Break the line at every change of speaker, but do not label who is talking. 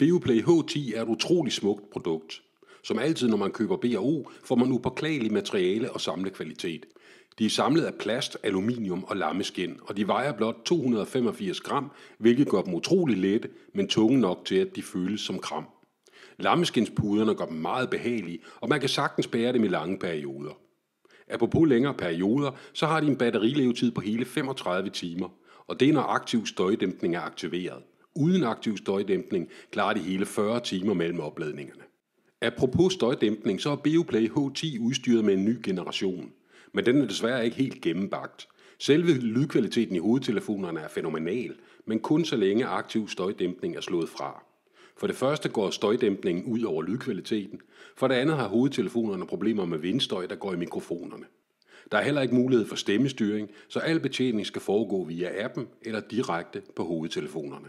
Beoplay H10 er et utroligt smukt produkt. Som altid, når man køber B&O, får man upåklagelig materiale og samlekvalitet. De er samlet af plast, aluminium og lammeskin, og de vejer blot 285 gram, hvilket gør dem utrolig lette, men tunge nok til, at de føles som kram. Lammeskinspuderne gør dem meget behagelige, og man kan sagtens bære dem i lange perioder. Apropos længere perioder, så har de en batterilevetid på hele 35 timer, og det er når aktiv støjdæmpning er aktiveret. Uden aktiv støjdæmpning klarer de hele 40 timer mellem opladningerne. Apropos støjdæmpning, så er Beoplay H10 udstyret med en ny generation. Men den er desværre ikke helt gennembagt. Selve lydkvaliteten i hovedtelefonerne er fænomenal, men kun så længe aktiv støjdæmpning er slået fra. For det første går støjdæmpningen ud over lydkvaliteten. For det andet har hovedtelefonerne problemer med vindstøj, der går i mikrofonerne. Der er heller ikke mulighed for stemmestyring, så al betjening skal foregå via appen eller direkte på hovedtelefonerne.